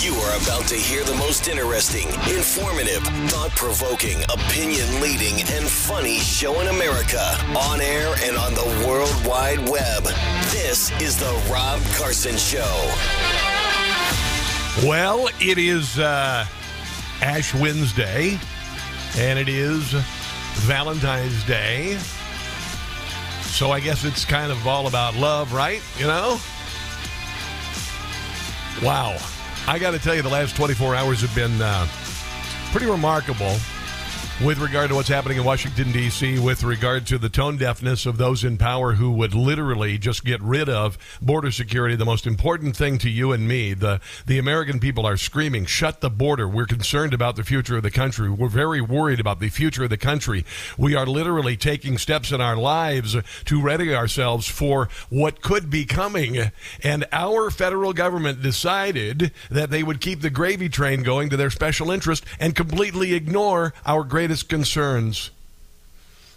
You are about to hear the most interesting, informative, thought provoking, opinion leading, and funny show in America on air and on the World Wide Web. This is The Rob Carson Show. Well, it is uh, Ash Wednesday, and it is Valentine's Day. So I guess it's kind of all about love, right? You know? Wow. I got to tell you, the last 24 hours have been uh, pretty remarkable with regard to what's happening in Washington, D.C., with regard to the tone deafness of those in power who would literally just get rid of border security, the most important thing to you and me. The, the American people are screaming, shut the border. We're concerned about the future of the country. We're very worried about the future of the country. We are literally taking steps in our lives to ready ourselves for what could be coming. And our federal government decided that they would keep the gravy train going to their special interest and completely ignore our greatest concerns.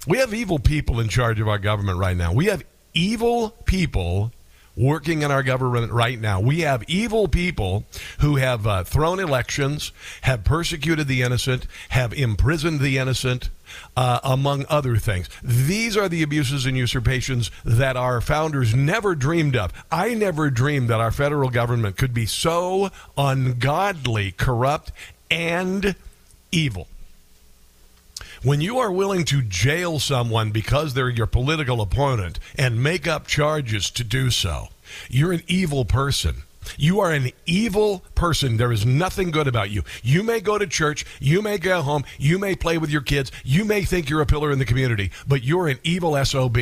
We have evil people in charge of our government right now. We have evil people working in our government right now. We have evil people who have uh, thrown elections, have persecuted the innocent, have imprisoned the innocent, uh, among other things. These are the abuses and usurpations that our founders never dreamed of. I never dreamed that our federal government could be so ungodly, corrupt, and evil. When you are willing to jail someone because they're your political opponent and make up charges to do so, you're an evil person. You are an evil person. There is nothing good about you. You may go to church, you may go home, you may play with your kids, you may think you're a pillar in the community, but you're an evil SOB.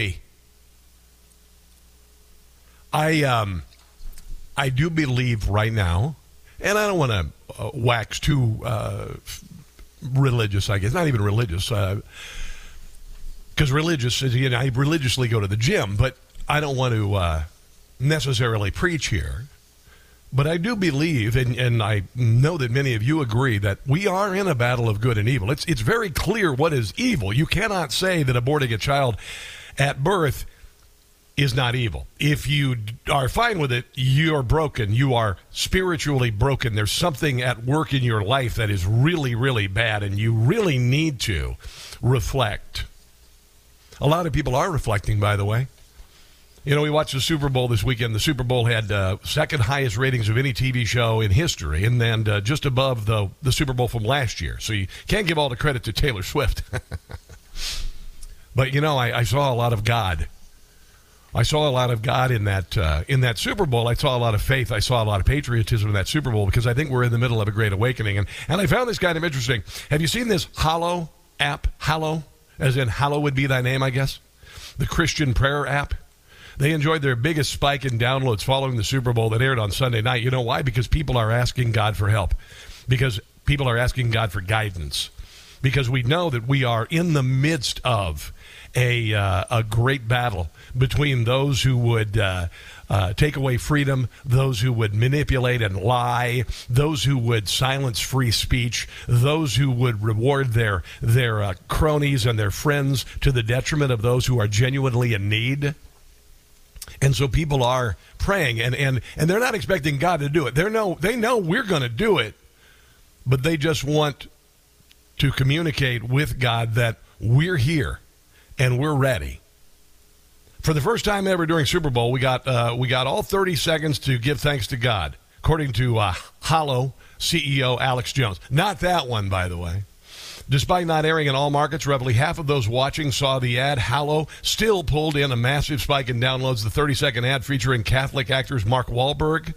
I um I do believe right now, and I don't want to uh, wax too uh, religious, I guess. Not even religious. Because uh, religious, you know, I religiously go to the gym, but I don't want to uh, necessarily preach here. But I do believe, and, and I know that many of you agree, that we are in a battle of good and evil. It's, it's very clear what is evil. You cannot say that aborting a child at birth is not evil. If you are fine with it, you're broken. You are spiritually broken. There's something at work in your life that is really, really bad, and you really need to reflect. A lot of people are reflecting, by the way. You know, we watched the Super Bowl this weekend. The Super Bowl had uh, second highest ratings of any TV show in history, and then uh, just above the the Super Bowl from last year. So you can't give all the credit to Taylor Swift. but you know, I, I saw a lot of God I saw a lot of God in that uh, in that Super Bowl. I saw a lot of faith. I saw a lot of patriotism in that Super Bowl because I think we're in the middle of a great awakening. And and I found this kind of interesting. Have you seen this Hallow app? Hallow, as in Hallow would be thy name, I guess. The Christian prayer app. They enjoyed their biggest spike in downloads following the Super Bowl that aired on Sunday night. You know why? Because people are asking God for help. Because people are asking God for guidance. Because we know that we are in the midst of a uh, a great battle between those who would uh, uh, take away freedom, those who would manipulate and lie, those who would silence free speech, those who would reward their their uh, cronies and their friends to the detriment of those who are genuinely in need. And so people are praying, and and and they're not expecting God to do it. They know they know we're going to do it, but they just want to communicate with God that we're here and we're ready. For the first time ever during Super Bowl, we got uh, we got all 30 seconds to give thanks to God. according to uh, Hallow CEO Alex Jones. Not that one, by the way. Despite not airing in all markets, roughly half of those watching saw the ad. Hallow still pulled in a massive spike in downloads. The 30 second ad featuring Catholic actors Mark Wahlberg,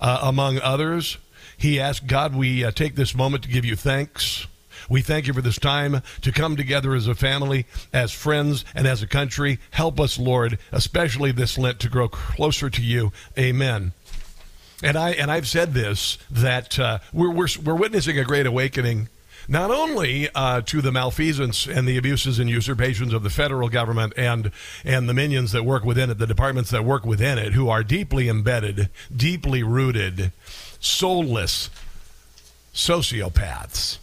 uh, among others. He asked God, We uh, take this moment to give you thanks. We thank you for this time to come together as a family, as friends, and as a country. Help us, Lord, especially this Lent, to grow closer to you. Amen. And I and I've said this that uh, we're, we're we're witnessing a great awakening not only uh, to the malfeasance and the abuses and usurpations of the federal government and and the minions that work within it, the departments that work within it, who are deeply embedded, deeply rooted, soulless sociopaths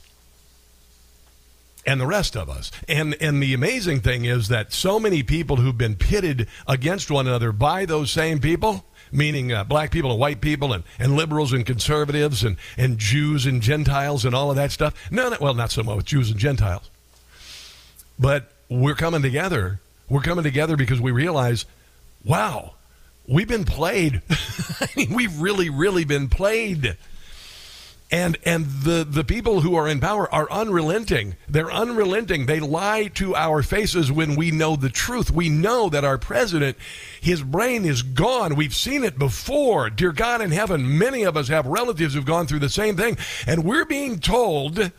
and the rest of us. And and the amazing thing is that so many people who've been pitted against one another by those same people, meaning uh, black people and white people and, and liberals and conservatives and, and Jews and Gentiles and all of that stuff. No, no, well, not so much with Jews and Gentiles. But we're coming together. We're coming together because we realize, wow, we've been played. I mean, we've really, really been played and and the the people who are in power are unrelenting. They're unrelenting. They lie to our faces when we know the truth. We know that our president his brain is gone. We've seen it before. Dear god in heaven many of us have relatives who've gone through the same thing. And we're being told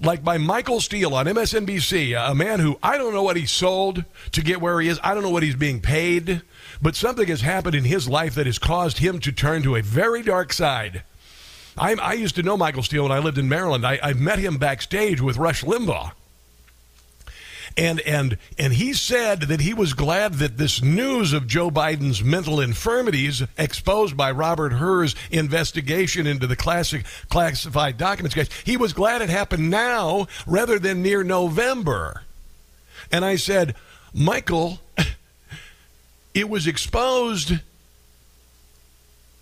like by Michael Steele on MSNBC, a man who I don't know what he sold to get where he is. I don't know what he's being paid, but something has happened in his life that has caused him to turn to a very dark side. I, I used to know Michael Steele when I lived in Maryland. I, I met him backstage with Rush Limbaugh. And, and, and he said that he was glad that this news of Joe Biden's mental infirmities exposed by Robert Hur's investigation into the classic classified documents case, he was glad it happened now rather than near November. And I said, Michael, it was exposed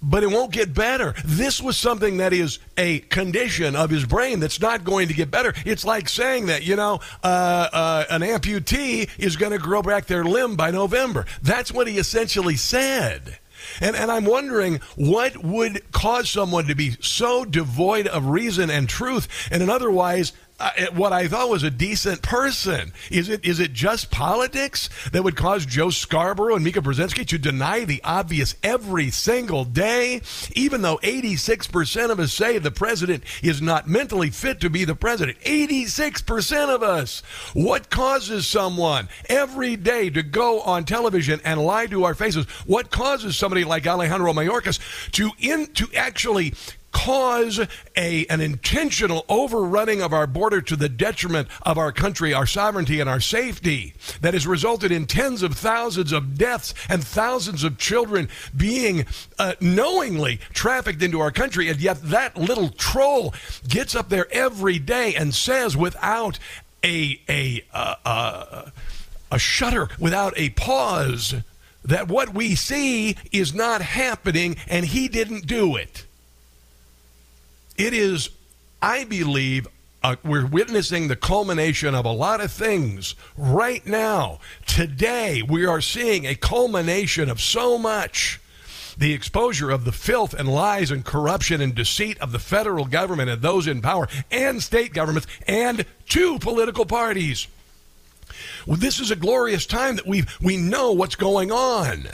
but it won't get better. This was something that is a condition of his brain that's not going to get better. It's like saying that, you know, uh, uh, an amputee is going to grow back their limb by November. That's what he essentially said. And, and I'm wondering what would cause someone to be so devoid of reason and truth and an otherwise uh, what I thought was a decent person. Is it is it just politics that would cause Joe Scarborough and Mika Brzezinski to deny the obvious every single day, even though 86% of us say the president is not mentally fit to be the president? 86% of us. What causes someone every day to go on television and lie to our faces? What causes somebody like Alejandro Mayorkas to in to actually cause a, an intentional overrunning of our border to the detriment of our country, our sovereignty, and our safety that has resulted in tens of thousands of deaths and thousands of children being uh, knowingly trafficked into our country. And yet that little troll gets up there every day and says without a, a, uh, uh, a shudder, without a pause, that what we see is not happening and he didn't do it. It is, I believe, uh, we're witnessing the culmination of a lot of things right now. Today, we are seeing a culmination of so much. The exposure of the filth and lies and corruption and deceit of the federal government and those in power and state governments and two political parties. Well, this is a glorious time that we we know what's going on.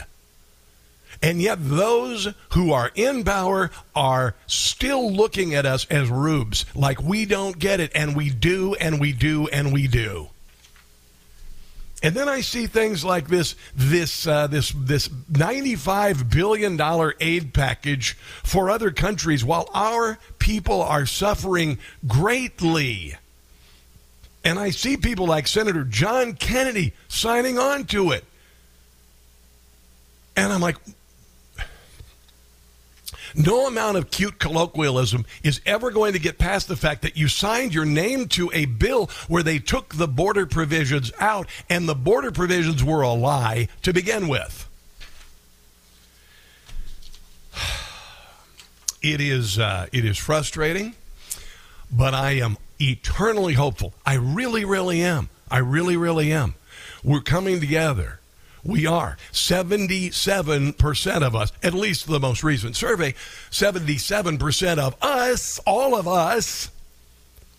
And yet, those who are in power are still looking at us as rubes, like we don't get it, and we do, and we do, and we do. And then I see things like this this uh, this this 95 billion dollar aid package for other countries while our people are suffering greatly. And I see people like Senator John Kennedy signing on to it. And I'm like, no amount of cute colloquialism is ever going to get past the fact that you signed your name to a bill where they took the border provisions out, and the border provisions were a lie to begin with. It is uh, it is frustrating, but I am eternally hopeful. I really, really am. I really, really am. We're coming together We are. 77% of us, at least the most recent survey, 77% of us, all of us,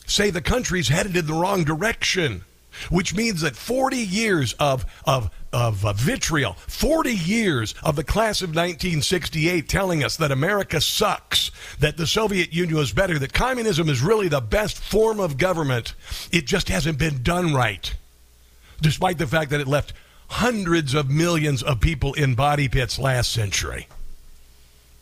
say the country's headed in the wrong direction, which means that 40 years of, of, of uh, vitriol, 40 years of the class of 1968 telling us that America sucks, that the Soviet Union was better, that communism is really the best form of government, it just hasn't been done right. Despite the fact that it left hundreds of millions of people in body pits last century.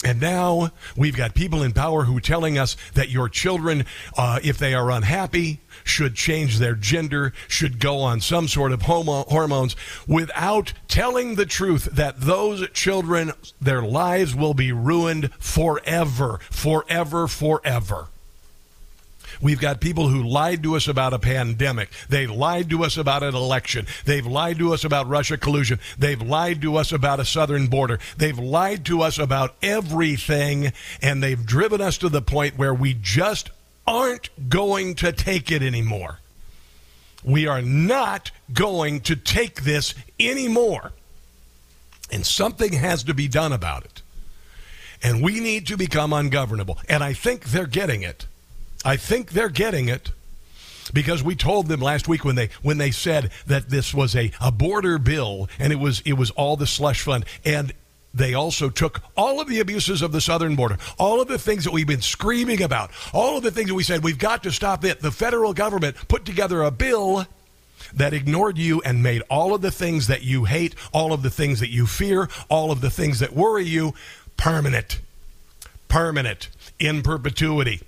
And now we've got people in power who are telling us that your children, uh, if they are unhappy, should change their gender, should go on some sort of homo- hormones, without telling the truth that those children, their lives will be ruined forever, forever, forever. We've got people who lied to us about a pandemic. They lied to us about an election. They've lied to us about Russia collusion. They've lied to us about a southern border. They've lied to us about everything, and they've driven us to the point where we just aren't going to take it anymore. We are not going to take this anymore. And something has to be done about it. And we need to become ungovernable. And I think they're getting it. I think they're getting it because we told them last week when they when they said that this was a, a border bill and it was it was all the slush fund and they also took all of the abuses of the southern border, all of the things that we've been screaming about, all of the things that we said we've got to stop it. The federal government put together a bill that ignored you and made all of the things that you hate, all of the things that you fear, all of the things that worry you permanent. Permanent in perpetuity.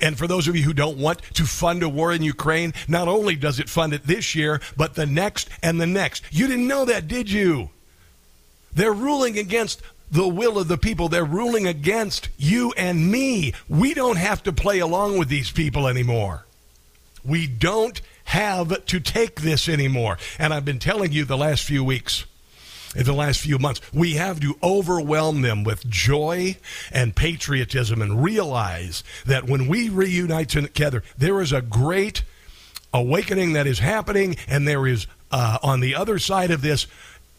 And for those of you who don't want to fund a war in Ukraine, not only does it fund it this year, but the next and the next. You didn't know that, did you? They're ruling against the will of the people. They're ruling against you and me. We don't have to play along with these people anymore. We don't have to take this anymore. And I've been telling you the last few weeks in the last few months. We have to overwhelm them with joy and patriotism and realize that when we reunite together, there is a great awakening that is happening, and there is, uh, on the other side of this,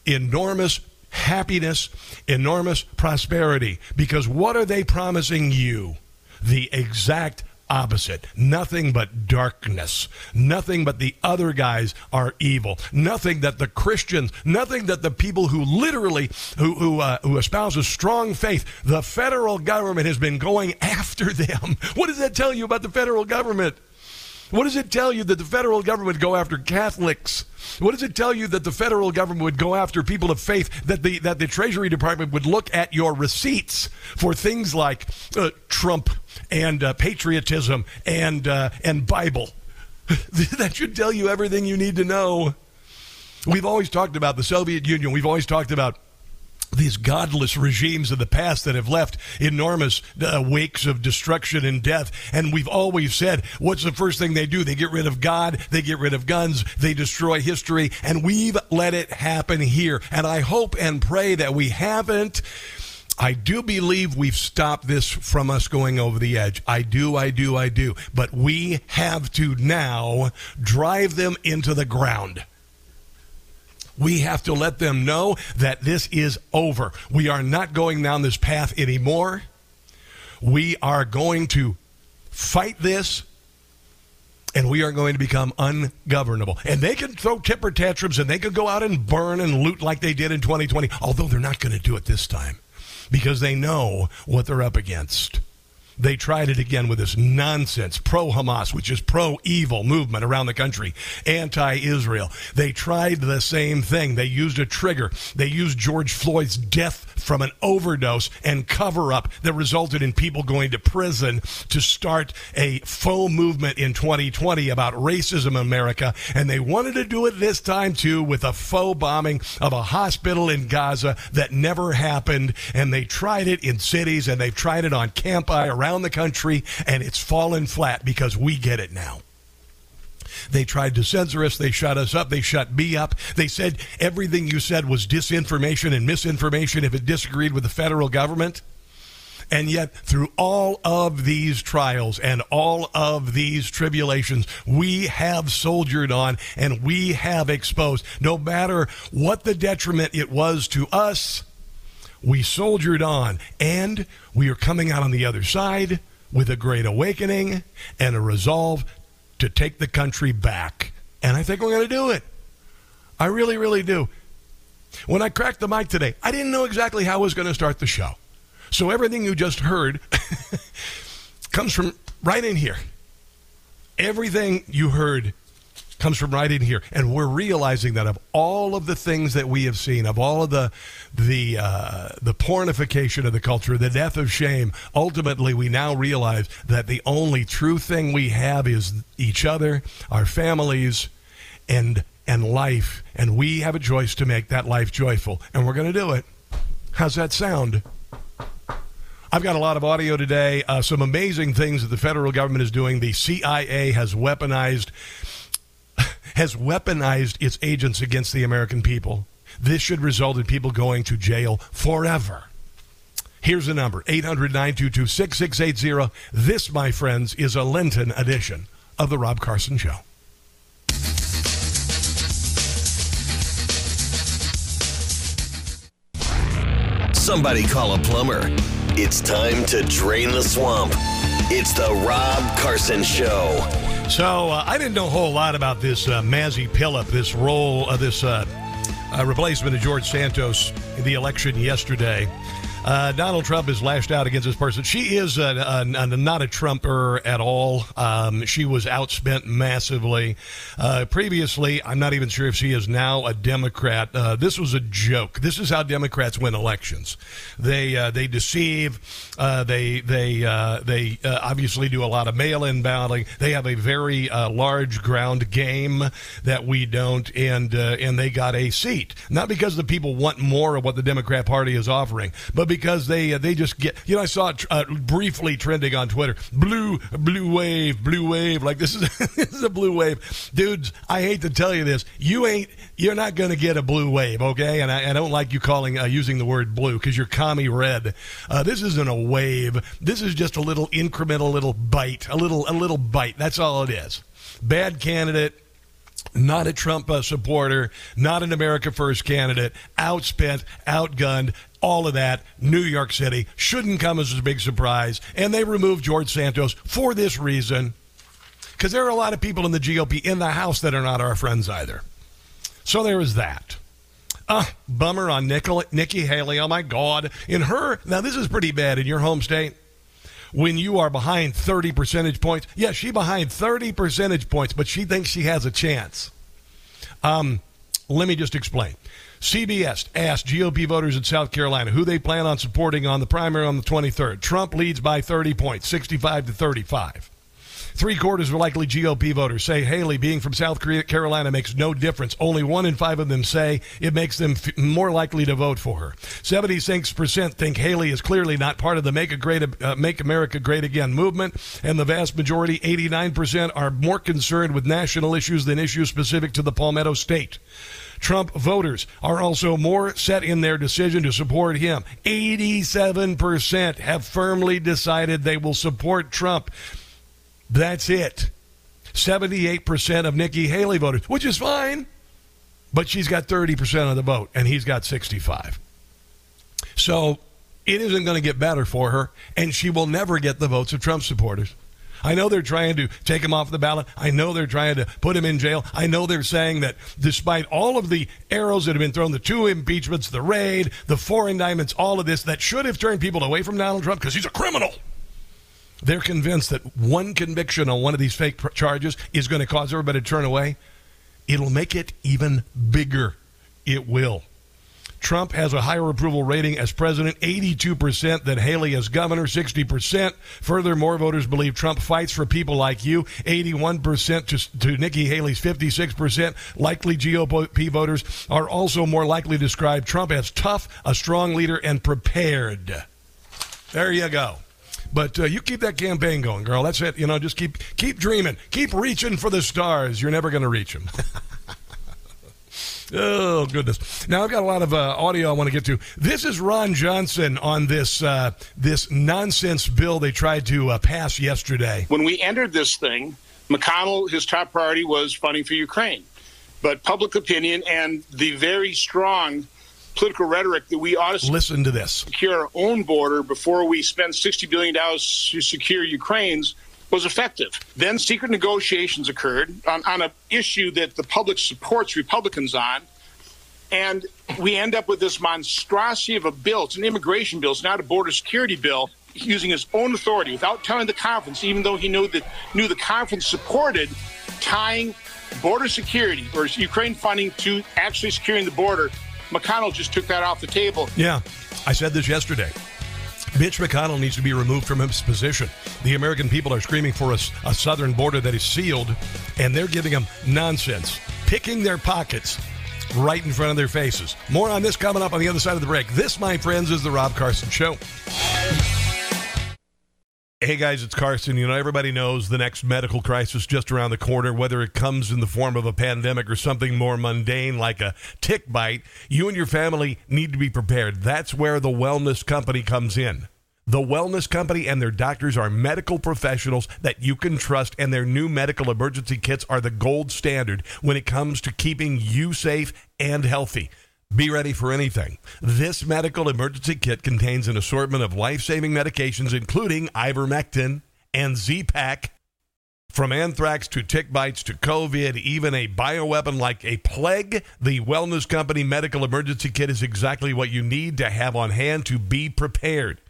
enormous happiness, enormous prosperity. Because what are they promising you? The exact opposite. Nothing but darkness. Nothing but the other guys are evil. Nothing that the Christians, nothing that the people who literally, who, who, uh, who espouse a strong faith, the federal government has been going after them. What does that tell you about the federal government? What does it tell you that the federal government would go after Catholics? What does it tell you that the federal government would go after people of faith? That the that the Treasury Department would look at your receipts for things like uh, Trump and uh, patriotism and uh, and Bible. that should tell you everything you need to know. We've always talked about the Soviet Union. We've always talked about these godless regimes of the past that have left enormous uh, wakes of destruction and death. And we've always said, what's the first thing they do? They get rid of God, they get rid of guns, they destroy history, and we've let it happen here. And I hope and pray that we haven't. I do believe we've stopped this from us going over the edge. I do, I do, I do. But we have to now drive them into the ground. We have to let them know that this is over. We are not going down this path anymore. We are going to fight this and we are going to become ungovernable. And they can throw temper tantrums and they can go out and burn and loot like they did in 2020, although they're not going to do it this time because they know what they're up against. They tried it again with this nonsense pro Hamas, which is pro evil movement around the country, anti Israel. They tried the same thing. They used a trigger. They used George Floyd's death from an overdose and cover up that resulted in people going to prison to start a faux movement in 2020 about racism in America. And they wanted to do it this time too with a faux bombing of a hospital in Gaza that never happened. And they tried it in cities and they've tried it on campi around around the country, and it's fallen flat because we get it now. They tried to censor us. They shut us up. They shut me up. They said everything you said was disinformation and misinformation if it disagreed with the federal government. And yet, through all of these trials and all of these tribulations, we have soldiered on and we have exposed. No matter what the detriment it was to us, we soldiered on and we are coming out on the other side with a great awakening and a resolve to take the country back. And I think we're going to do it. I really, really do. When I cracked the mic today, I didn't know exactly how I was going to start the show. So everything you just heard comes from right in here. Everything you heard comes from right in here, and we're realizing that of all of the things that we have seen, of all of the the uh, the pornification of the culture, the death of shame, ultimately we now realize that the only true thing we have is each other, our families, and and life, and we have a choice to make that life joyful, and we're going to do it. How's that sound? I've got a lot of audio today. Uh, some amazing things that the federal government is doing. The CIA has weaponized has weaponized its agents against the American people. This should result in people going to jail forever. Here's the number 800 922 6680. This, my friends, is a Lenten edition of The Rob Carson Show. Somebody call a plumber. It's time to drain the swamp. It's the Rob Carson Show. So uh, I didn't know a whole lot about this uh, Mazi Pilip, this role, uh, this uh, uh, replacement of George Santos in the election yesterday. Uh, Donald Trump has lashed out against this person. She is a, a, a, not a Trumper at all. Um, she was outspent massively. Uh, previously, I'm not even sure if she is now a Democrat. Uh, this was a joke. This is how Democrats win elections. They uh, they deceive. Uh, they they uh, they obviously do a lot of mail-in balloting. They have a very large ground game that we don't, and and they got a seat. Not because the people want more of what the Democrat Party is offering, but because because they uh, they just get you know I saw it uh, briefly trending on Twitter. Blue blue wave blue wave. Like this is this is a blue wave. Dudes I hate to tell you this. You ain't you're not going to get a blue wave okay? And I, I don't like you calling uh, using the word blue because you're commie red. Uh, this isn't a wave. This is just a little incremental little bite a little a little bite. That's all it is. Bad candidate not a Trump uh, supporter, not an America First candidate, outspent, outgunned, all of that. New York City shouldn't come as a big surprise. And they removed George Santos for this reason. Because there are a lot of people in the GOP in the House that are not our friends either. So there is that. Uh, bummer on Nicole, Nikki Haley. Oh my God. In her, now this is pretty bad in your home state. When you are behind 30 percentage points, yeah, she behind 30 percentage points, but she thinks she has a chance. Um, let me just explain. CBS asked GOP voters in South Carolina who they plan on supporting on the primary on the 23rd. Trump leads by 30 points, 65 to 35. Three quarters of likely GOP voters say Haley being from South Carolina makes no difference. Only one in five of them say it makes them f- more likely to vote for her. 76% think Haley is clearly not part of the Make, great, uh, Make America Great Again movement, and the vast majority, 89%, are more concerned with national issues than issues specific to the Palmetto State. Trump voters are also more set in their decision to support him. 87% have firmly decided they will support Trump. That's it. 78% of Nikki Haley voters, which is fine, but she's got 30% of the vote and he's got 65. So it isn't going to get better for her, and she will never get the votes of Trump supporters. I know they're trying to take him off the ballot. I know they're trying to put him in jail. I know they're saying that despite all of the arrows that have been thrown, the two impeachments, the raid, the four indictments, all of this, that should have turned people away from Donald Trump because he's a criminal. They're convinced that one conviction on one of these fake charges is going to cause everybody to turn away. It'll make it even bigger. It will. Trump has a higher approval rating as president, 82% than Haley as governor, 60%. Furthermore, voters believe Trump fights for people like you, 81% to, to Nikki Haley's 56%. Likely GOP voters are also more likely to describe Trump as tough, a strong leader, and prepared. There you go. But uh, you keep that campaign going, girl. That's it. You know, just keep keep dreaming, keep reaching for the stars. You're never going to reach them. Oh goodness! Now I've got a lot of uh, audio I want to get to. This is Ron Johnson on this uh, this nonsense bill they tried to uh, pass yesterday. When we entered this thing, McConnell his top priority was funding for Ukraine, but public opinion and the very strong political rhetoric that we ought to listen to this secure our own border before we spend sixty billion dollars to secure Ukraine's was effective. Then secret negotiations occurred on, on an issue that the public supports Republicans on. And we end up with this monstrosity of a bill. It's an immigration bill. It's not a border security bill. Using his own authority without telling the conference, even though he knew that knew the conference supported tying border security or Ukraine funding to actually securing the border. McConnell just took that off the table. Yeah, I said this yesterday. Mitch McConnell needs to be removed from his position. The American people are screaming for a, a southern border that is sealed, and they're giving them nonsense, picking their pockets right in front of their faces. More on this coming up on the other side of the break. This, my friends, is the Rob Carson Show. Hey guys, it's Carson. You know, everybody knows the next medical crisis just around the corner, whether it comes in the form of a pandemic or something more mundane like a tick bite. You and your family need to be prepared. That's where the Wellness Company comes in. The Wellness Company and their doctors are medical professionals that you can trust, and their new medical emergency kits are the gold standard when it comes to keeping you safe and healthy. Be ready for anything. This medical emergency kit contains an assortment of life saving medications, including ivermectin and Z-Pak. From anthrax to tick bites to COVID, even a bioweapon like a plague, the Wellness Company Medical Emergency Kit is exactly what you need to have on hand to be prepared.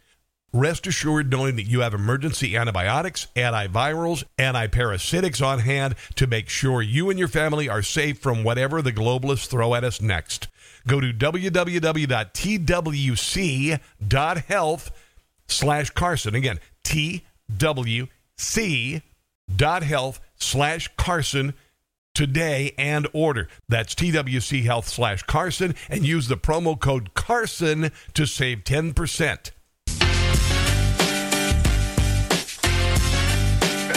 Rest assured knowing that you have emergency antibiotics, antivirals, antiparasitics on hand to make sure you and your family are safe from whatever the globalists throw at us next. Go to www.twc.health slash Carson. Again, twc.health slash Carson today and order. That's TWC Health slash Carson and use the promo code Carson to save 10%.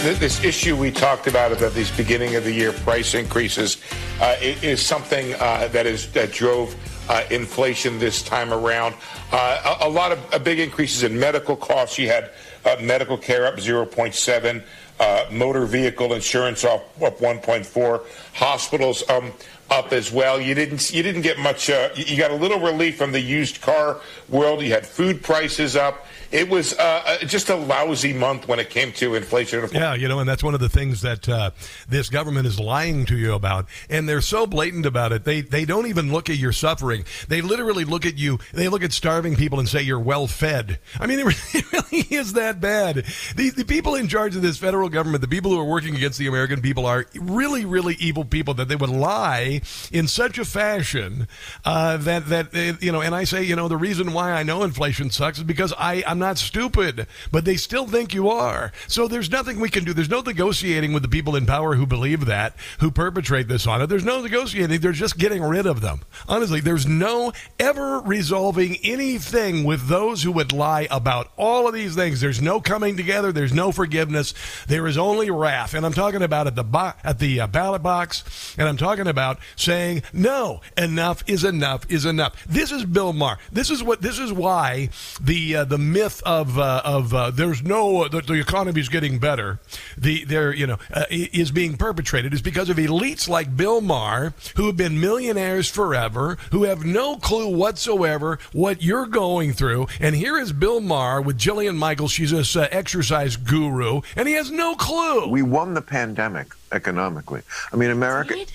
This issue we talked about about these beginning of the year price increases uh, is something uh, that is that drove uh, inflation this time around. Uh, a, a, lot of uh, big increases in medical costs. You had uh, medical care up 0.7, motor vehicle insurance up, up 1.4, hospitals um, up as well. You didn't you didn't get much. you got a little relief from the used car world. You had food prices up it was uh, uh, just a lousy month when it came to inflation. Yeah, you know, and that's one of the things that uh, this government is lying to you about, and they're so blatant about it. They they don't even look at your suffering. They literally look at you. They look at starving people and say you're well fed. I mean, it really is that bad. The the people in charge of this federal government, the people who are working against the American people, are really really evil people. That they would lie in such a fashion uh, that that uh, you know. And I say, you know, the reason why I know inflation sucks is because I I'm not stupid, but they still think you are. So there's nothing we can do. There's no negotiating with the people in power who believe that, who perpetrate this on it. There's no negotiating. They're just getting rid of them. Honestly, there's no ever resolving anything with those who would lie about all of these things. There's no coming together. There's no forgiveness. There is only wrath. And I'm talking about at the bo- at the uh, ballot box, and I'm talking about saying no, enough is enough is enough. This is Bill Maher. This is what this is why the uh, the myth myth of uh, of uh, there's no the, the economy is getting better, the there you know uh, is being perpetrated is because of elites like Bill Maher who have been millionaires forever, who have no clue whatsoever what you're going through. And here is Bill Maher with Jillian Michaels. She's this uh, exercise guru, and he has no clue. We won the pandemic economically. I mean, America. Did?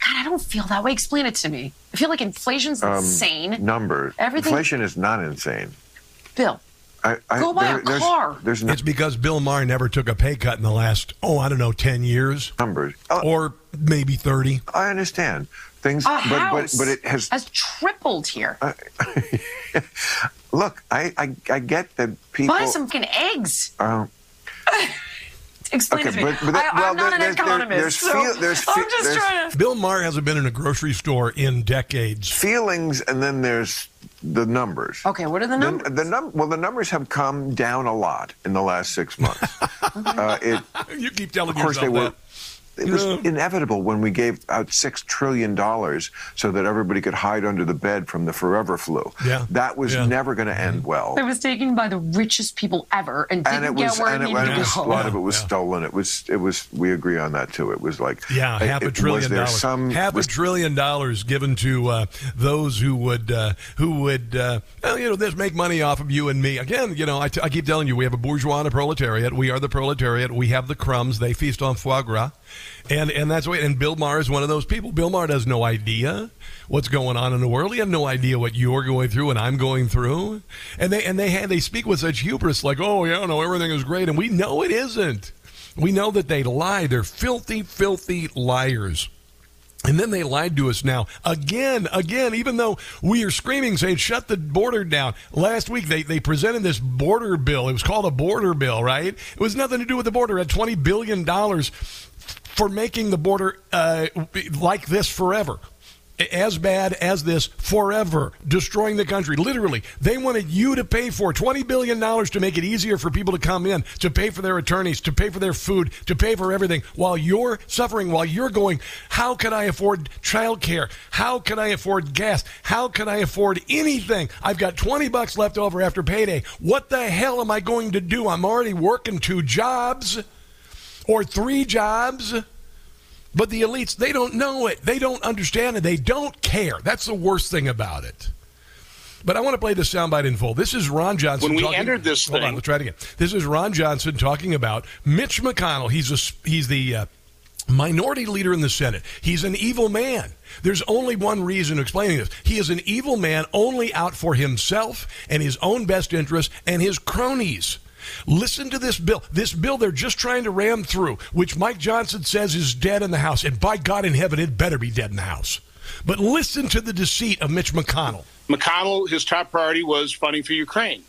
God, I don't feel that way. Explain it to me. I feel like inflation's um, insane. Numbers. Everything. Inflation is not insane. Bill, I, I, Go buy there, a there's, car. There's no, it's because Bill Maher never took a pay cut in the last, oh, I don't know, 10 years. Numbers. Uh, or maybe 30. I understand. Things, a but, house but, but it has, has tripled here. Uh, look, I, I, I get that people. Buy some fucking eggs. Uh, Explain okay, to me. But, but that, I, am not an economist. There, there's, so there's, I'm just trying to. Bill Maher hasn't been in a grocery store in decades. Feelings, and then there's the numbers. Okay, what are the numbers? The, the num- well, the numbers have come down a lot in the last six months. uh, it, you keep telling of course they that. Were it was inevitable when we gave out six trillion dollars so that everybody could hide under the bed from the forever flu. Yeah. That was Yeah. never going to end well. It was taken by the richest people ever and didn't and it get where and it it, needed and it to was, a go. lot of it was Yeah. stolen. It was, it was. We agree on that too. It was like, Yeah, it- half a it- trillion was there dollars. Some half was- a trillion dollars given to uh, those who would uh, who would uh, well, you know this make money off of you and me. Again, you know, I, t- I keep telling you, we have a bourgeois and a proletariat. We are the proletariat. We have the crumbs. They feast on foie gras, and and that's what. And Bill Maher is one of those people. Bill Maher has no idea what's going on in the world. He has no idea what you're going through and I'm going through. And they and they had, they speak with such hubris, like, oh yeah, no, everything is great, and we know it isn't. We know that they lie. They're filthy, filthy liars. And then they lied to us now again, again, even though we are screaming, saying, shut the border down. Last week, they, they presented this border bill. It was called a border bill, right? It was nothing to do with the border. It had $20 billion for making the border uh, like this forever. As bad as this forever, destroying the country. Literally, they wanted you to pay for $20 billion to make it easier for people to come in, to pay for their attorneys, to pay for their food, to pay for everything, while you're suffering, while you're going, how can I afford childcare? How can I afford gas? How can I afford anything? I've got 20 bucks left over after payday. What the hell am I going to do? I'm already working two jobs or three jobs. But the elites, they don't know it. They don't understand it. They don't care. That's the worst thing about it. But I want to play the soundbite in full. This is Ron Johnson. When we talking- entered this hold on, thing- let's try it again. This is Ron Johnson talking about Mitch McConnell. He's a he's the uh, minority leader in the Senate. He's an evil man. There's only one reason explaining this. He is an evil man only out for himself and his own best interest and his cronies. Listen to this bill. This bill they're just trying to ram through, which Mike Johnson says is dead in the House. And by God in heaven, it better be dead in the House. But listen to the deceit of Mitch McConnell. McConnell, his top priority was funding for Ukraine.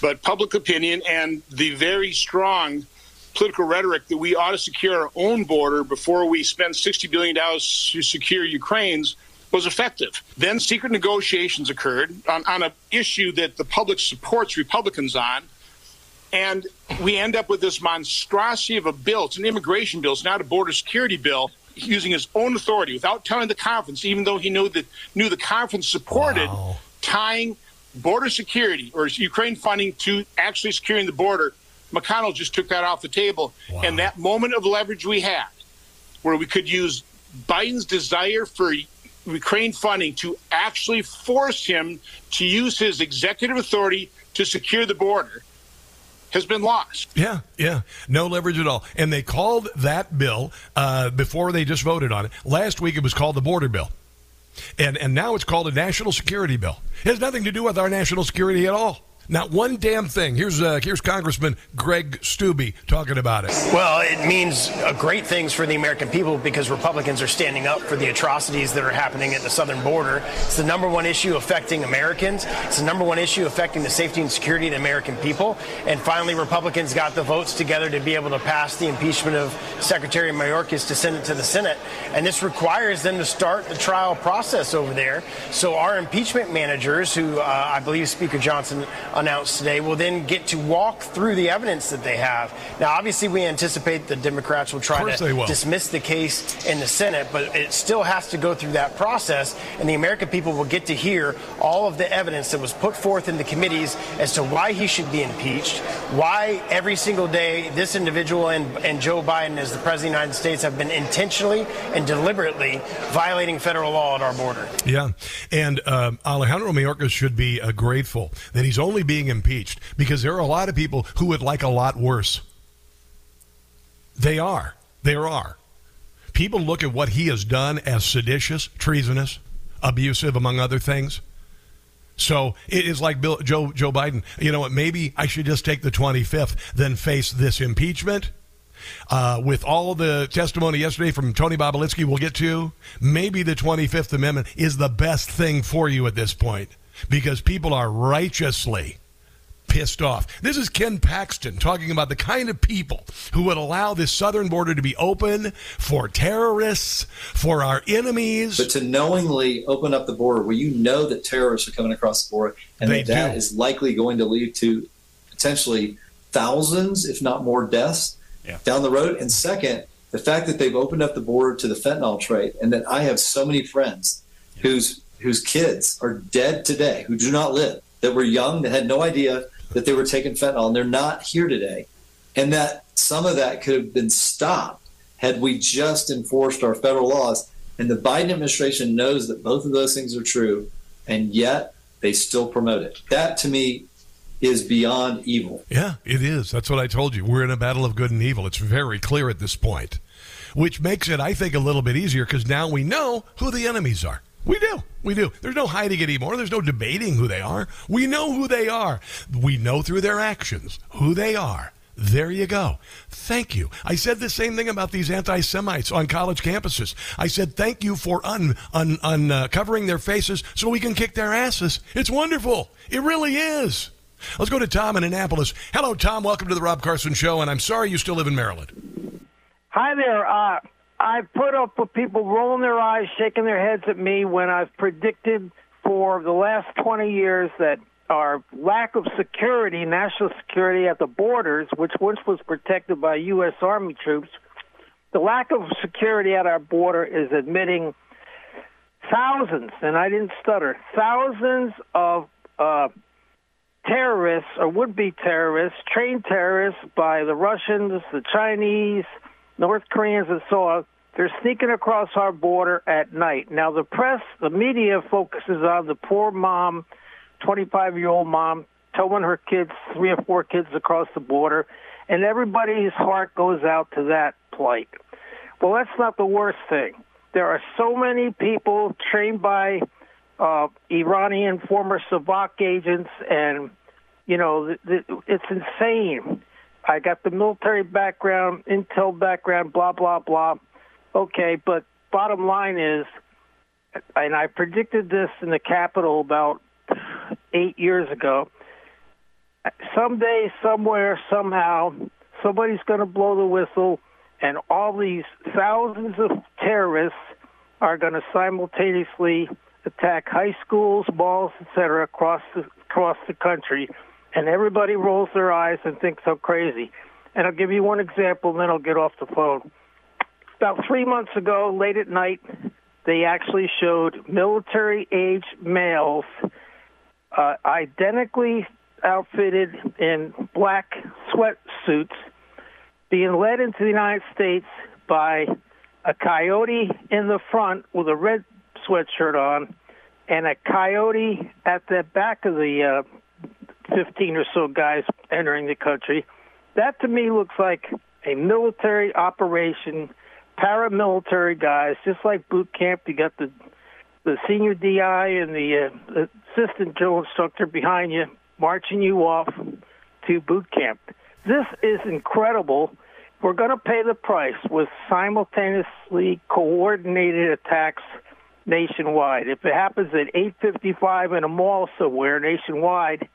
But public opinion and the very strong political rhetoric that we ought to secure our own border before we spend $60 billion to secure Ukraine's was effective. Then secret negotiations occurred on, on an issue that the public supports Republicans on. And we end up with this monstrosity of a bill. It's an immigration bill. It's not a border security bill. Using his own authority without telling the conference, even though he knew that knew the conference supported Wow. tying border security or Ukraine funding to actually securing the border. McConnell just took that off the table. Wow. And that moment of leverage we had, where we could use Biden's desire for Ukraine funding to actually force him to use his executive authority to secure the border, has been lost. Yeah, yeah, no leverage at all. And they called that bill uh, before they just voted on it. Last week it was called the border bill, and and now it's called a national security bill. It has nothing to do with our national security at all. Not one damn thing. Here's uh, here's Congressman Greg Steube talking about it. Well, it means uh, great things for the American people because Republicans are standing up for the atrocities that are happening at the southern border. It's the number one issue affecting Americans. It's the number one issue affecting the safety and security of the American people. And finally, Republicans got the votes together to be able to pass the impeachment of Secretary Mayorkas to send it to the Senate. And this requires them to start the trial process over there. So our impeachment managers, who uh, I believe Speaker Johnson announced today, will then get to walk through the evidence that they have. Now, obviously, we anticipate the Democrats will try they will. to dismiss the case in the Senate, but it still has to go through that process, and the American people will get to hear all of the evidence that was put forth in the committees as to why he should be impeached, why every single day this individual and, and Joe Biden, as the President of the United States, have been intentionally and deliberately violating federal law at our border. Yeah, and um, Alejandro Mayorkas should be uh, grateful that he's only being impeached because there are a lot of people who would like a lot worse. They are. There are. People look at what he has done as seditious, treasonous, abusive, among other things. So it is like Bill, Joe Joe Biden. You know what? Maybe I should just take the 25th, then face this impeachment. Uh, with all the testimony yesterday from Tony Bobulinski, we'll get to. Maybe the 25th Amendment is the best thing for you at this point because people are righteously pissed off. This is Ken Paxton talking about the kind of people who would allow this southern border to be open for terrorists, for our enemies. But to knowingly open up the border where you know that terrorists are coming across the border and They that that do. is likely going to lead to potentially thousands, if not more, deaths Yeah. down the road. And second, the fact that they've opened up the border to the fentanyl trade, and that I have so many friends whose whose kids are dead today, who do not live, that were young, that had no idea that they were taking fentanyl, and they're not here today, and that some of that could have been stopped had we just enforced our federal laws. And the Biden administration knows that both of those things are true, and yet they still promote it. That to me is beyond evil. Yeah, it is. That's what I told you. We're in a battle of good and evil. It's very clear at this point, which makes it, I think, a little bit easier because now we know who the enemies are. We do. We do. There's no hiding anymore. There's no debating who they are. We know who they are. We know through their actions who they are. There you go. Thank you. I said the same thing about these anti Semites on college campuses. I said, thank you for un, un, uncovering uh, their faces so we can kick their asses. It's wonderful. It really is. Let's go to Tom in Annapolis. Hello, Tom. Welcome to the Rob Carson Show, and I'm sorry you still live in Maryland. Hi there. Uh, I've put up with people rolling their eyes, shaking their heads at me when I've predicted for the last 20 years that our lack of security, national security at the borders, which once was protected by U.S. Army troops, the lack of security at our border is admitting thousands, and I didn't stutter, thousands of uh, terrorists or would be terrorists, trained terrorists by the Russians, the Chinese, North Koreans, and so on. They're sneaking across our border at night. Now, the press, the media focuses on the poor mom, 25 year old mom, towing her kids, three or four kids across the border, and everybody's heart goes out to that plight. Well, that's not the worst thing. There are so many people trained by uh, Iranian former Savak agents, and you know, th- th- it's insane. I got the military background, intel background, blah blah blah. Okay, but bottom line is, and I predicted this in the Capitol about eight years ago. Someday, somewhere, somehow, somebody's going to blow the whistle, and all these thousands of terrorists are going to simultaneously attack high schools, malls, etc., across the, across the country, and everybody rolls their eyes and thinks I'm crazy. And I'll give you one example, and then I'll get off the phone. About three months ago, late at night, they actually showed military-age males, uh, identically outfitted in black sweatsuits, being led into the United States by a coyote in the front with a red sweatshirt on and a coyote at the back of the uh, 15 or so guys entering the country. That to me looks like a military operation, paramilitary guys, just like boot camp. You got the the senior DI and the uh, assistant drill instructor behind you, marching you off to boot camp. This is incredible. We're going to pay the price with simultaneously coordinated attacks nationwide. If it happens at 8:55 in a mall somewhere nationwide,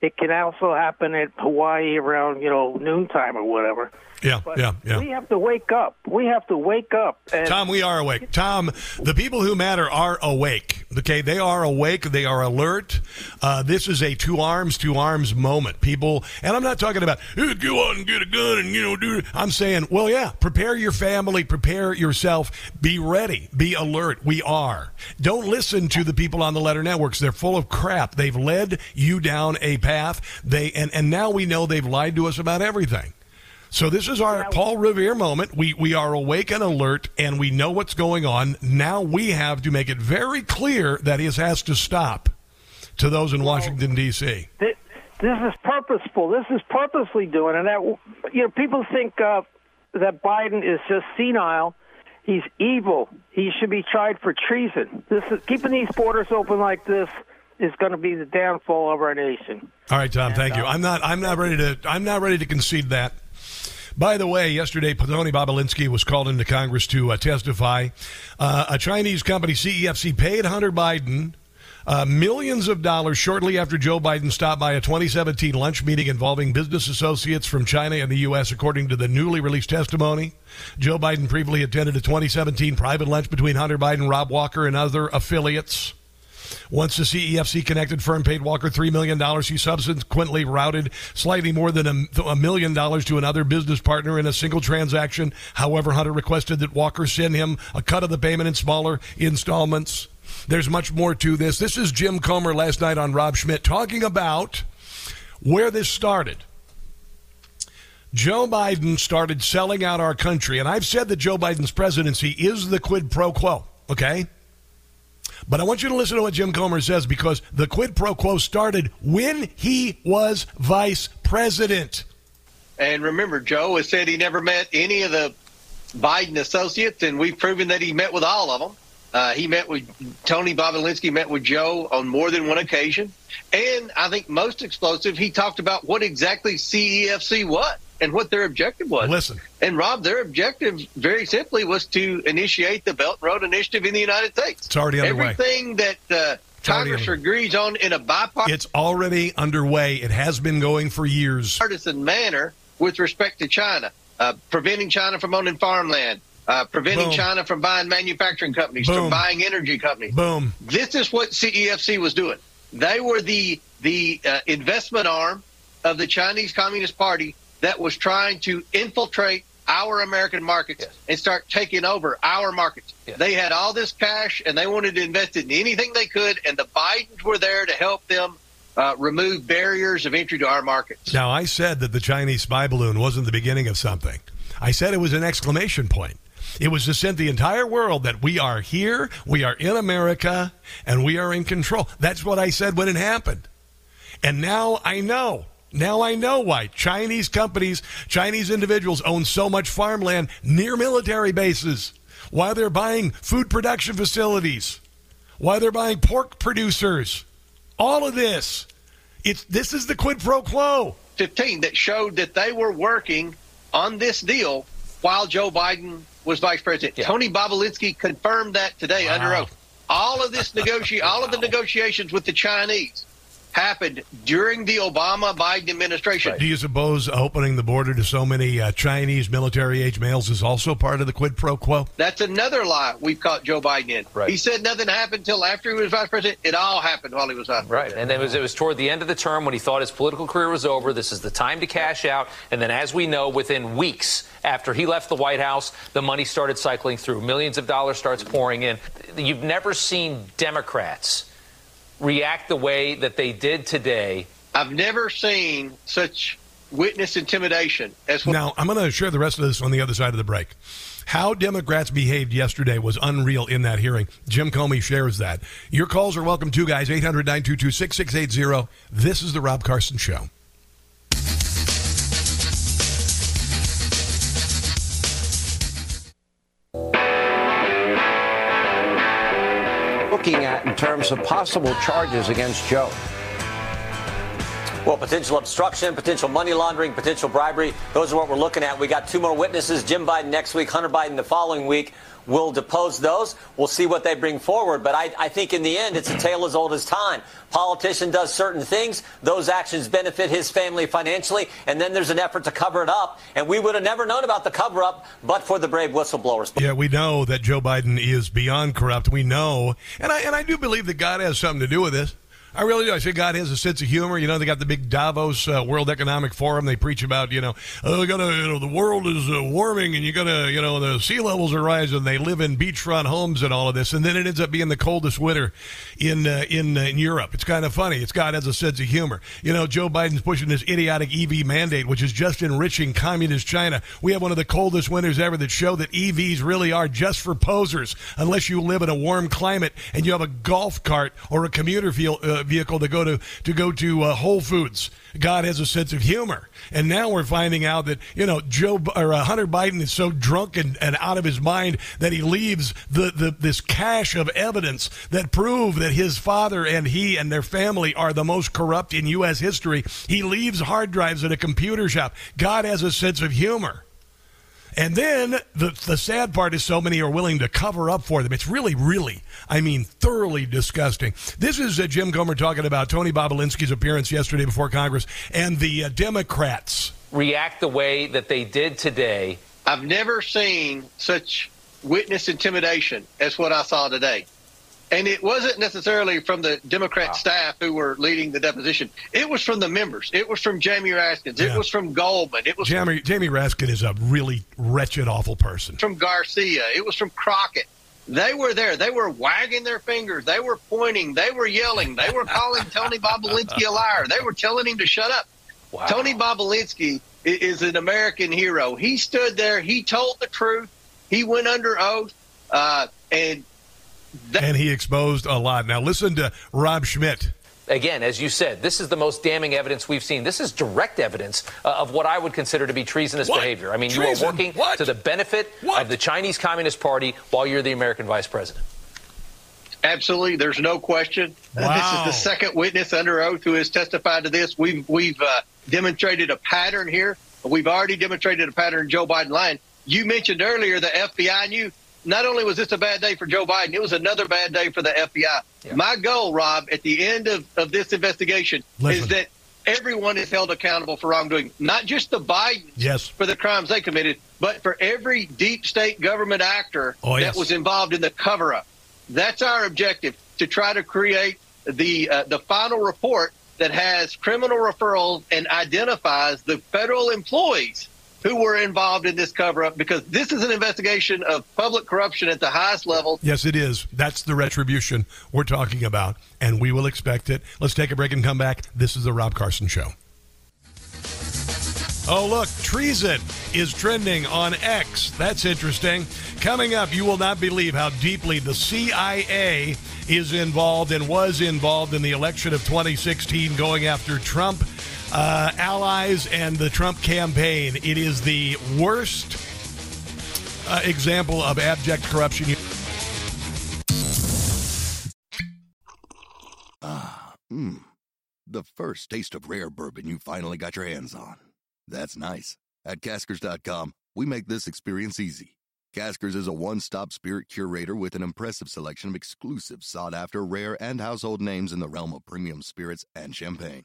it can also happen at Hawaii around you know noontime or whatever. Yeah, but yeah, yeah. We have to wake up. We have to wake up. And Tom, we are awake. Tom, the people who matter are awake. Okay, they are awake. They are alert. Uh, this is a to arms, to arms moment. People, and I'm not talking about hey, go out and get a gun and you know do. I'm saying, well, yeah, prepare your family, prepare yourself, be ready, be alert. We are. Don't listen to the people on the letter networks. They're full of crap. They've led you down a path. They and and now we know they've lied to us about everything. So this is our Paul Revere moment. We we are awake and alert, and we know what's going on. Now we have to make it very clear that he has to stop. To those in Washington D.C. This is purposeful. This is purposely doing, and that you know people think uh, that Biden is just senile. He's evil. He should be tried for treason. This is keeping these borders open like this is going to be the downfall of our nation. All right, Tom. Thank you. I'm not. I'm not ready to. I'm not ready to concede that. By the way, yesterday, Tony Bobulinski was called into Congress to uh, testify. Uh, a Chinese company, CEFC, paid Hunter Biden uh, millions of dollars shortly after Joe Biden stopped by a 2017 lunch meeting involving business associates from China and the U.S., according to the newly released testimony. Joe Biden previously attended a 2017 private lunch between Hunter Biden, Rob Walker, and other affiliates. Once the CEFC connected firm paid Walker $3 million, he subsequently routed slightly more than a, a million dollars to another business partner in a single transaction. However, Hunter requested that Walker send him a cut of the payment in smaller installments. There's much more to this. This is Jim Comer last night on Rob Schmitt talking about where this started. Joe Biden started selling out our country, and I've said that Joe Biden's presidency is the quid pro quo, okay? But I want you to listen to what Jim Comer says because the quid pro quo started when he was vice president. And remember, Joe has said he never met any of the Biden associates, and we've proven that he met with all of them. Uh, he met with Tony Bobulinski, met with Joe on more than one occasion. And I think most explosive, he talked about what exactly CEFC was and what their objective was. Listen. And Rob, their objective very simply was to initiate the Belt and Road Initiative in the United States. It's already underway. Everything that uh, Congress agrees on in a bipartisan It's already underway. It has been going for years. Partisan manner with respect to China, uh, preventing China from owning farmland, uh, preventing Boom. China from buying manufacturing companies, Boom. from buying energy companies. Boom. This is what CEFC was doing. They were the the uh, investment arm of the Chinese Communist Party that was trying to infiltrate our American markets and start taking over our markets. They had all this cash and they wanted to invest it in anything they could, and the Bidens were there to help them uh, remove barriers of entry to our markets. Now, I said that the Chinese spy balloon wasn't the beginning of something. I said it was an exclamation point. It was to send the entire world that we are here, we are in America, and we are in control. That's what I said when it happened. And now I know. Now I know why Chinese companies, Chinese individuals own so much farmland near military bases, why they're buying food production facilities, why they're buying pork producers. All of this. It's this is the quid pro quo. 15 that showed that they were working on this deal while Joe Biden was vice president. Tony Bobulinski confirmed that today under oath. All of this negotiate, all of the negotiations with the Chinese happened during the Obama Biden administration. Do you suppose opening the border to so many uh, Chinese military age males is also part of the quid pro quo? That's another lie we've caught Joe Biden in. Right. He said nothing happened until after he was vice president. It all happened while he was vice Right, president. and it was, it was toward the end of the term when he thought his political career was over. This is the time to cash out. And then, as we know, within weeks after he left the White House, the money started cycling through. Millions of dollars starts pouring in. You've never seen Democrats react the way that they did today. I've never seen such witness intimidation as what Now, I'm going to share the rest of this on the other side of the break. How Democrats behaved yesterday was unreal in that hearing. Jim Comer shares that. Your calls are welcome too, guys. 800 922 6680. This is The Rob Carson Show. Looking at in terms of possible charges against Joe? Well, potential obstruction, potential money laundering, potential bribery. Those are what we're looking at. We got two more witnesses Jim Biden next week, Hunter Biden the following week. We'll depose those. We'll see what they bring forward. But I, I think in the end, it's a tale as old as time. Politician does certain things. Those actions benefit his family financially. And then there's an effort to cover it up. And we would have never known about the cover up but for the brave whistleblowers. Yeah, we know that Joe Biden is beyond corrupt. We know, and I and I do believe that God has something to do with this. I really do. I say God has a sense of humor. You know, they got the big Davos uh, World Economic Forum. They preach about, you know, oh, gotta, you know, the world is uh, warming, and you gotta, you know, the sea levels are rising. They live in beachfront homes and all of this, and then it ends up being the coldest winter in uh, in uh, in Europe. It's kind of funny. It's God has a sense of humor. You know, Joe Biden's pushing this idiotic EV mandate, which is just enriching communist China. We have one of the coldest winters ever that show that EVs really are just for posers, unless you live in a warm climate and you have a golf cart or a commuter vehicle, uh, vehicle to go to to go to uh, Whole Foods. God has a sense of humor, and now we're finding out that you know Joe or uh, Hunter Biden is so drunk and, and out of his mind that he leaves the, the this cache of evidence that prove that his father and he and their family are the most corrupt in U.S. history. He leaves hard drives at a computer shop. God has a sense of humor. And then the the sad part is so many are willing to cover up for them. It's really, really, I mean, thoroughly disgusting. This is uh, Jim Comer talking about Tony Bobulinski's appearance yesterday before Congress and the uh, Democrats. React the way that they did today. I've never seen such witness intimidation as what I saw today. And it wasn't necessarily from the Democrat wow. staff who were leading the deposition. It was from the members. It was from Jamie Raskins. It was from Goldman. It was Jamie, from, Jamie Raskin is a really wretched, awful person. From Garcia. It was from Crockett. They were there. They were wagging their fingers. They were pointing. They were yelling. They were calling Tony Bobulinski a liar. They were telling him to shut up. Wow. Tony Bobulinski is an American hero. He stood there. He told the truth. He went under oath. Uh, and that- and he exposed a lot. Now listen to Rob Schmitt Again, as you said, this is the most damning evidence we've seen. This is direct evidence uh, of what I would consider to be treasonous what? behavior. I mean, Treason? you are working what? to the benefit what? of the Chinese Communist Party while you're the American vice president. Absolutely, there's no question. Wow. This is the second witness under oath who has testified to this. We've we've uh, demonstrated a pattern here. We've already demonstrated a pattern. in Joe Biden lying. You mentioned earlier the FBI knew not only was this a bad day for Joe Biden, it was another bad day for the FBI. Yeah. My goal, Rob, at the end of, of this investigation Listen. is that everyone is held accountable for wrongdoing, not just the Bidens yes. for the crimes they committed, but for every deep state government actor oh, yes. that was involved in the cover up. That's our objective to try to create the uh, the final report that has criminal referrals and identifies the federal employees who were involved in this cover up because this is an investigation of public corruption at the highest level. Yes, it is. That's the retribution we're talking about, and we will expect it. Let's take a break and come back. This is the Rob Carson Show. Oh, look, treason is trending on X. That's interesting. Coming up, you will not believe how deeply the CIA is involved and was involved in the election of 2016, going after Trump uh, allies and the Trump campaign. It is the worst uh, example of abject corruption. Ah, mmm. The first taste of rare bourbon you finally got your hands on. That's nice. At caskers.com, we make this experience easy. Caskers is a one stop spirit curator with an impressive selection of exclusive, sought after, rare, and household names in the realm of premium spirits and champagne.